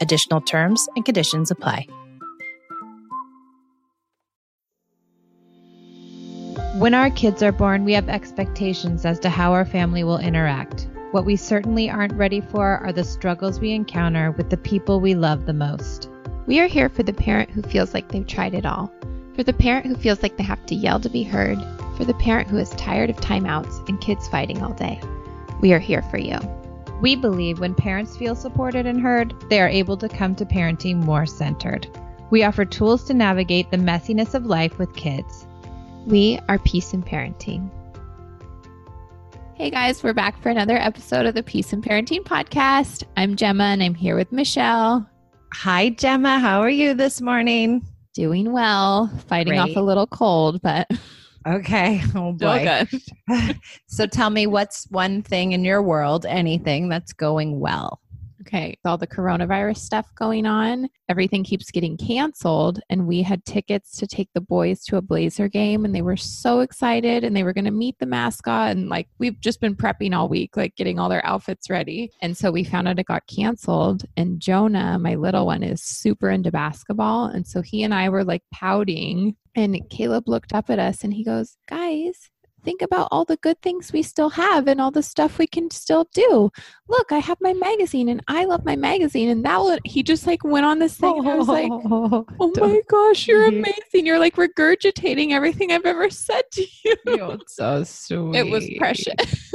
Additional terms and conditions apply. When our kids are born, we have expectations as to how our family will interact. What we certainly aren't ready for are the struggles we encounter with the people we love the most. We are here for the parent who feels like they've tried it all, for the parent who feels like they have to yell to be heard, for the parent who is tired of timeouts and kids fighting all day. We are here for you. We believe when parents feel supported and heard, they are able to come to parenting more centered. We offer tools to navigate the messiness of life with kids. We are Peace in Parenting. Hey guys, we're back for another episode of the Peace in Parenting podcast. I'm Gemma and I'm here with Michelle. Hi, Gemma. How are you this morning? Doing well, fighting Great. off a little cold, but okay. Oh boy. so tell me what's one thing in your world, anything that's going well? Okay, all the coronavirus stuff going on, everything keeps getting canceled. And we had tickets to take the boys to a Blazer game, and they were so excited and they were going to meet the mascot. And like, we've just been prepping all week, like getting all their outfits ready. And so we found out it got canceled. And Jonah, my little one, is super into basketball. And so he and I were like pouting. And Caleb looked up at us and he goes, Guys, think about all the good things we still have and all the stuff we can still do. Look, I have my magazine and I love my magazine. And that would, he just like went on this thing. and I was like, oh my gosh, you're mm-hmm. amazing. You're like regurgitating everything I've ever said to you. You're so sweet. It was precious.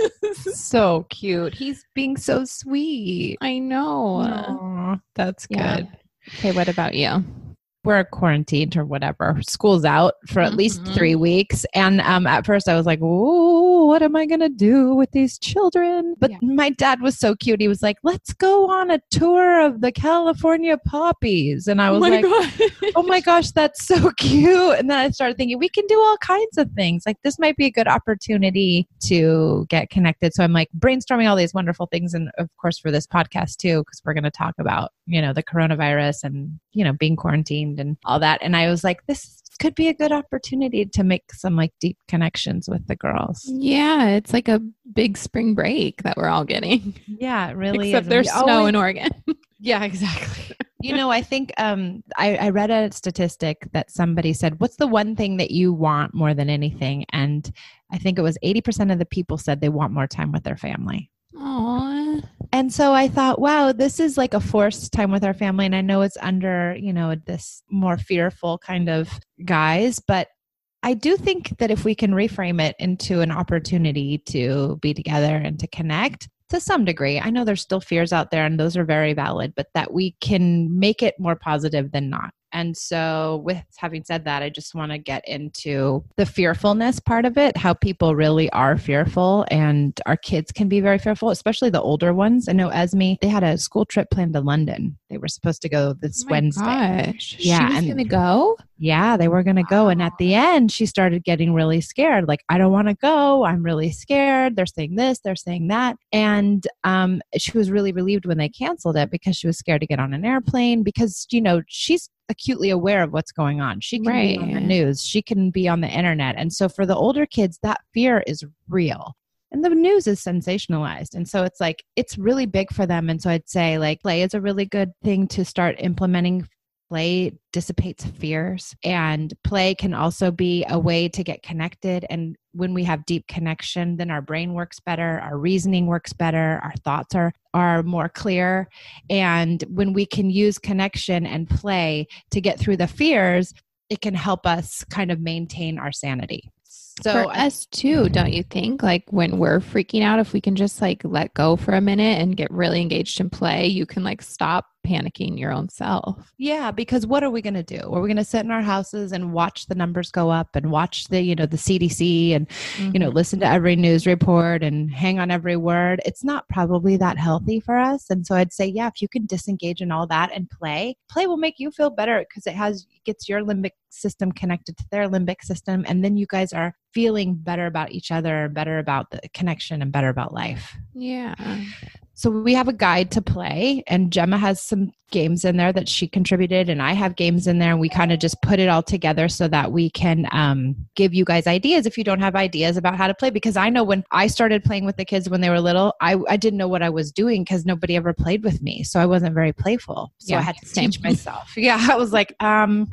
so cute. He's being so sweet. I know. Aww, that's good. Yeah. Okay, what about you? We're quarantined or whatever. School's out for at mm-hmm. least three weeks. And um, at first I was like, oh, what am I going to do with these children? But yeah. my dad was so cute. He was like, let's go on a tour of the California poppies. And I oh was oh like, oh my gosh, that's so cute. And then I started thinking, we can do all kinds of things. Like this might be a good opportunity to get connected. So I'm like brainstorming all these wonderful things. And of course, for this podcast too, because we're going to talk about, you know, the coronavirus and, you know, being quarantined and all that. And I was like, this could be a good opportunity to make some like deep connections with the girls. Yeah, it's like a big spring break that we're all getting. Yeah, really Except is. there's snow always, in Oregon. yeah, exactly. you know, I think um, I, I read a statistic that somebody said, What's the one thing that you want more than anything? And I think it was 80% of the people said they want more time with their family. And so I thought, wow, this is like a forced time with our family. And I know it's under, you know, this more fearful kind of guise, but I do think that if we can reframe it into an opportunity to be together and to connect to some degree, I know there's still fears out there and those are very valid, but that we can make it more positive than not. And so, with having said that, I just want to get into the fearfulness part of it, how people really are fearful, and our kids can be very fearful, especially the older ones. I know Esme, they had a school trip planned to London. They were supposed to go this oh Wednesday. Gosh. Yeah, she was going to go. Yeah, they were going to wow. go, and at the end, she started getting really scared. Like, I don't want to go. I'm really scared. They're saying this. They're saying that, and um, she was really relieved when they canceled it because she was scared to get on an airplane because you know she's acutely aware of what's going on. She can right. be on the news, she can be on the internet. And so for the older kids, that fear is real. And the news is sensationalized. And so it's like, it's really big for them. And so I'd say, like, play is a really good thing to start implementing. Play dissipates fears. And play can also be a way to get connected. And when we have deep connection then our brain works better our reasoning works better our thoughts are are more clear. And when we can use connection and play to get through the fears it can help us kind of maintain our sanity so for us too, don't you think? Like when we're freaking out, if we can just like let go for a minute and get really engaged in play, you can like stop panicking your own self. Yeah, because what are we going to do? Are we going to sit in our houses and watch the numbers go up and watch the, you know, the CDC and, mm-hmm. you know, mm-hmm. listen to every news report and hang on every word? It's not probably that healthy for us. And so I'd say, yeah, if you can disengage in all that and play, play will make you feel better because it has gets your limbic system connected to their limbic system and then you guys are feeling better about each other, better about the connection and better about life. Yeah. So we have a guide to play, and Gemma has some games in there that she contributed, and I have games in there, and we kind of just put it all together so that we can um, give you guys ideas if you don't have ideas about how to play. Because I know when I started playing with the kids when they were little, I, I didn't know what I was doing because nobody ever played with me, so I wasn't very playful. So yeah, I had to same. teach myself. yeah, I was like, um,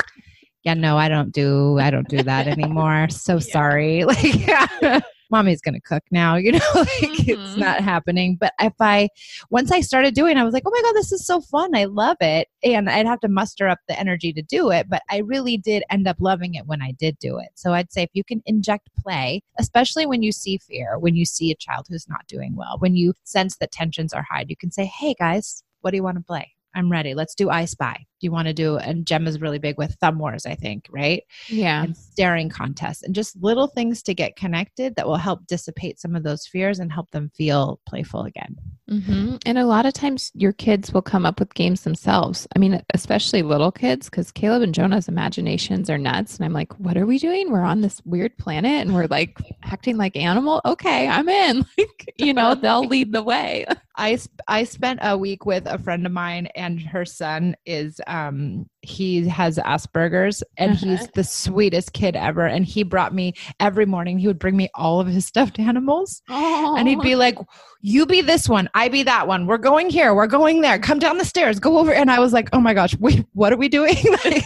yeah, no, I don't do I don't do that anymore. So yeah. sorry. Like yeah mommy's going to cook now, you know, like mm-hmm. it's not happening. But if I, once I started doing, I was like, oh my God, this is so fun. I love it. And I'd have to muster up the energy to do it. But I really did end up loving it when I did do it. So I'd say if you can inject play, especially when you see fear, when you see a child who's not doing well, when you sense that tensions are high, you can say, hey guys, what do you want to play? I'm ready. Let's do I Spy. You want to do? And Gemma's really big with Thumb Wars, I think, right? Yeah. And staring contests and just little things to get connected that will help dissipate some of those fears and help them feel playful again. Mm-hmm. And a lot of times your kids will come up with games themselves. I mean, especially little kids, because Caleb and Jonah's imaginations are nuts. And I'm like, what are we doing? We're on this weird planet and we're like acting like animal. Okay, I'm in. Like, you know, they'll lead the way. I I spent a week with a friend of mine, and her son is um he has Asperger's and uh-huh. he's the sweetest kid ever. And he brought me every morning, he would bring me all of his stuffed animals. Oh. And he'd be like, You be this one, I be that one. We're going here, we're going there. Come down the stairs, go over. And I was like, Oh my gosh, wait, what are we doing? like,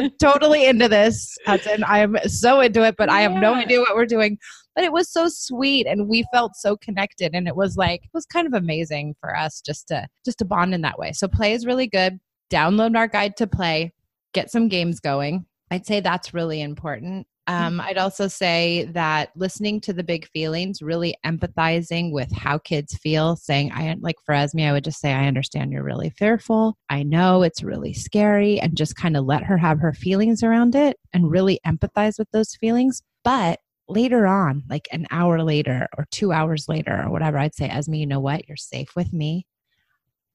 I'm totally into this. Hudson. I am so into it, but I have no idea what we're doing but it was so sweet and we felt so connected and it was like it was kind of amazing for us just to just to bond in that way so play is really good download our guide to play, get some games going. I'd say that's really important. Um, I'd also say that listening to the big feelings, really empathizing with how kids feel, saying, I like for Esme, I would just say, I understand you're really fearful. I know it's really scary, and just kind of let her have her feelings around it and really empathize with those feelings. But later on, like an hour later or two hours later or whatever, I'd say, Esme, you know what? You're safe with me.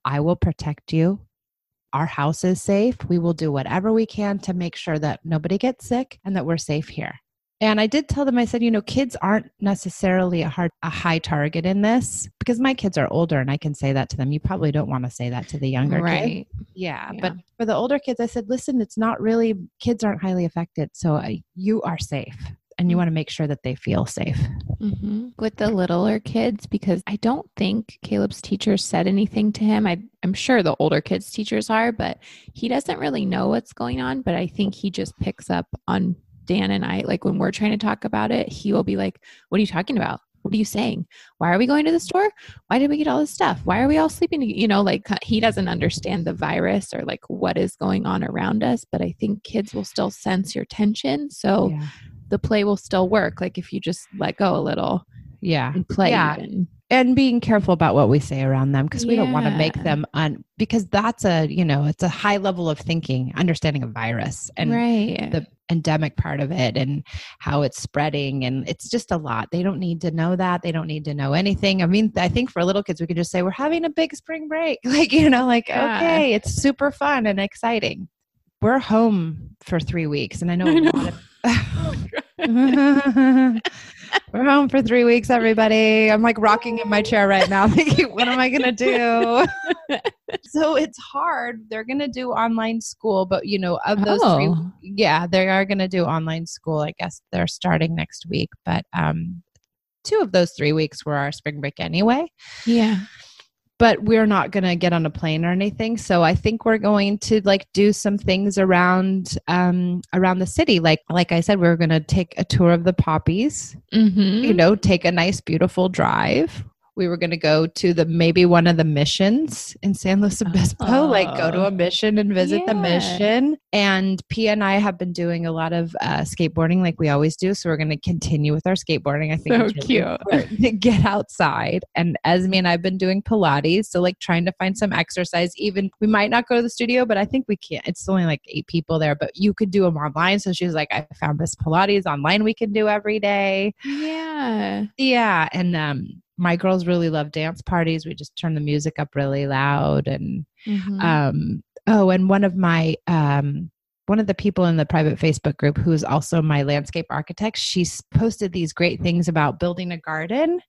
I will protect you our house is safe. We will do whatever we can to make sure that nobody gets sick and that we're safe here. And I did tell them, I said, you know, kids aren't necessarily a hard, a high target in this because my kids are older and I can say that to them. You probably don't want to say that to the younger right. kids. Yeah, yeah. But for the older kids, I said, listen, it's not really, kids aren't highly affected. So uh, you are safe and you mm. want to make sure that they feel safe. Mm-hmm. With the littler kids, because I don't think Caleb's teacher said anything to him. I, I'm sure the older kids' teachers are, but he doesn't really know what's going on. But I think he just picks up on Dan and I. Like when we're trying to talk about it, he will be like, What are you talking about? What are you saying? Why are we going to the store? Why did we get all this stuff? Why are we all sleeping? You know, like he doesn't understand the virus or like what is going on around us, but I think kids will still sense your tension. So yeah the play will still work like if you just let go a little yeah and play yeah. Even. and being careful about what we say around them because we yeah. don't want to make them un because that's a you know it's a high level of thinking understanding a virus and right. the endemic part of it and how it's spreading and it's just a lot they don't need to know that they don't need to know anything i mean i think for little kids we could just say we're having a big spring break like you know like yeah. okay it's super fun and exciting we're home for three weeks and i know, I know. We're home for three weeks, everybody. I'm like rocking in my chair right now, thinking, what am I going to do? so it's hard. They're going to do online school, but you know, of those oh. three, yeah, they are going to do online school. I guess they're starting next week, but um, two of those three weeks were our spring break anyway. Yeah. But we're not going to get on a plane or anything. So i think we're going to like do some things around um around the city. Like like i said we are going to take a tour of the poppies Mm-hmm. you know take a nice beautiful drive we were going to go to the maybe one of the missions in San Luis Obispo, like go to Oh. a mission and visit the mission. And Pia and I have been doing a lot of uh, skateboarding, like we always do. So we're going to continue with our skateboarding. I think So it's really cute. to get outside. And Esme and I've been doing Pilates, so like trying to find some exercise. Even we might not go to the studio, but I think we can. It's only like eight people there, but you could do them online. So she was like, I found this Pilates online we can do every day. Yeah. Yeah, and um my girls really love dance parties. We just turn the music up really loud and Mhm. um oh and one of my um one of the people in the private Facebook group who is also my landscape architect, she's posted these great things about building a garden.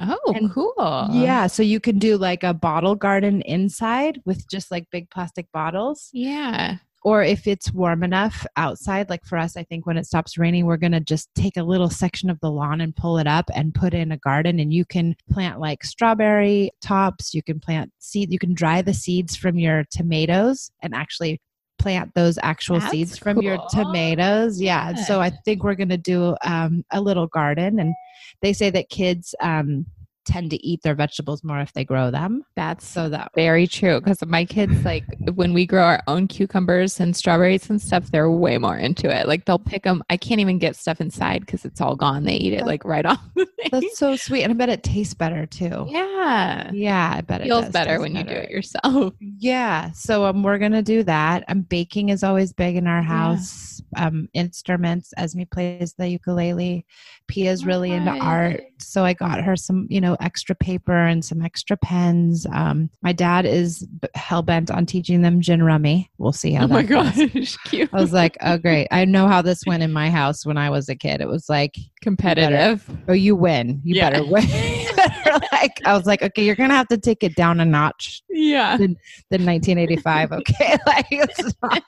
oh, and- cool. Yeah, so you can do like a bottle garden inside with just like big plastic bottles Yeah. Or if it's warm enough outside like for us i think when it stops raining we're going to just take a little section of the lawn and pull it up and put in a garden. And you can plant like strawberry tops you can plant seed you can dry the seeds from your tomatoes and actually plant those actual That's seeds from your tomatoes. Yeah so i think we're going to do um, a little garden. And they say that kids um, tend to eat their vegetables more if they grow them That's so that very true because my kids like when we grow our own cucumbers and strawberries and stuff they're way more into it like they'll pick them i can't even get stuff inside because it's all gone they eat it like right off that's so sweet and i bet it tastes better too yeah Yeah, I bet it feels does better when you do it yourself Yeah, so um, we're gonna do that. Um, baking is always big in our Yeah. house. Um, instruments. Esme plays the ukulele. Pia's really into art, so I got her some, you know, extra paper and some extra pens. Um, my dad is hell bent on teaching them gin rummy. We'll see how oh my goes. gosh cute I was like, oh great! I know how this went in my house when I was a kid. It was like, competitive oh, you win. You Yeah. better win. like I was like, okay, you're gonna have to take it down a notch yeah than 1985. Okay, like it's not,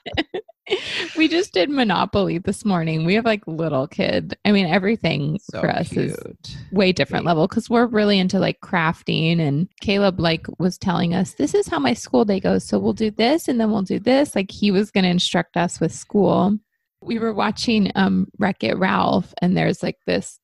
we just did monopoly this morning we have like little kid i mean everything so for us is cute. way different Cute. level because we're really into like crafting and caleb like was telling us this is how my school day goes so we'll do this and then we'll do this like he was going to instruct us with school we were watching um wreck it ralph and there's like this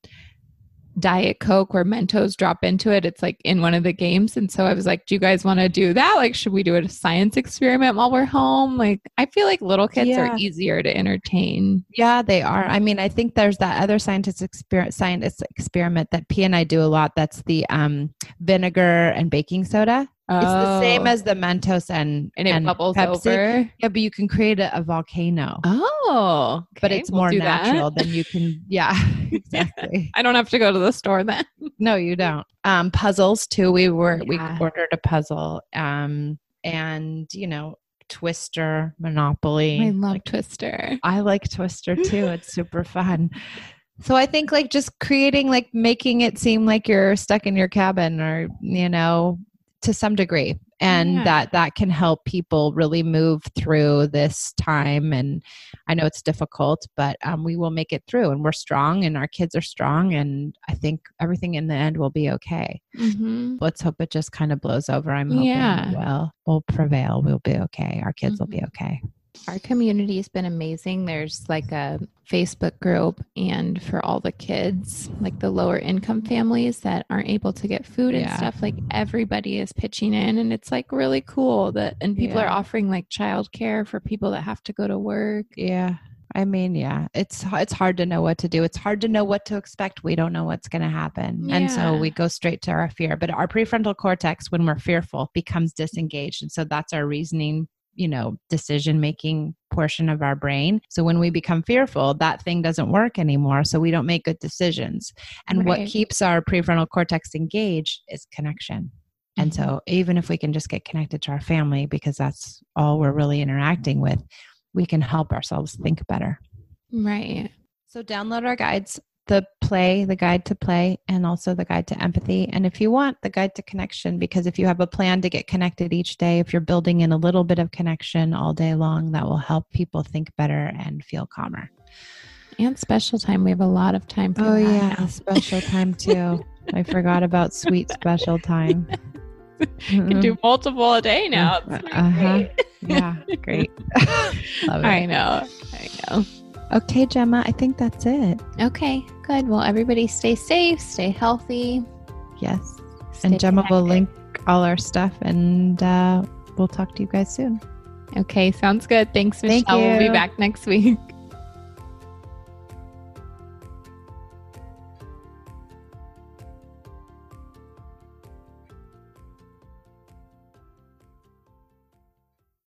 diet coke where mentos drop into it it's like in one of the games and so i was like do you guys want to do that like should we do a science experiment while we're home like i feel like little kids Yeah. are easier to entertain Yeah, they are. I mean, I think there's that other scientist experiment, scientist experiment that P and I do a lot. That's the um, vinegar and baking soda. It's the same Oh. as the Mentos and and it bubbles Pepsi. over Yeah, but you can create a, a volcano. Oh, but it's we'll more do that. natural than you can. Yeah, exactly. I don't have to go to the store then. no, you don't. Um, puzzles too. We were Yeah. we ordered a puzzle. Um, and you know, Twister, Monopoly. I love like, Twister. I like Twister too. It's super fun. So I think like just creating like making it seem like you're stuck in your cabin or you know to some degree and Yeah. that that can help people really move through this time and I know it's difficult but um, we will make it through and we're strong and our kids are strong and I think everything in the end will be okay. Mm-hmm. Let's hope it just kind of blows over. I'm hoping Yeah. will. We'll prevail. We'll be okay. Our kids will be okay. Our community has been amazing. There's like a Facebook group, and for all the kids, like the lower income families that aren't able to get food and Yeah. stuff, like everybody is pitching in, and it's like really cool that, and people are offering like childcare for people that have to go to work. Yeah. I mean, yeah, it's it's hard to know what to do. It's hard to know what to expect. We don't know what's going to happen, and so we go straight to our fear. But our prefrontal cortex, when we're fearful, becomes disengaged, and so that's our reasoning, you know, decision making portion of our brain. So when we become fearful, that thing doesn't work anymore. So we don't make good decisions. And what keeps our prefrontal cortex engaged is connection. And so, mm-hmm. even if we can just get connected to our family, because that's all we're really interacting with, we can help ourselves think better. Right. So, download our guides the play, the guide to play, and also the guide to empathy. And if you want, the guide to connection, because if you have a plan to get connected each day, if you're building in a little bit of connection all day long, that will help people think better and feel calmer. And special time. We have a lot of time for Oh, yeah, now. special time too. I forgot about sweet special time. You can do multiple a day now. Uh-huh. great. Yeah, great. I know. I know. Okay, Gemma, I think that's it. Okay, good. Well, everybody stay safe, stay healthy. Yes. stay And Gemma will link all our stuff and uh, we'll talk to you guys soon. Okay, sounds good. Thanks, Michelle. Thank We'll be back next week.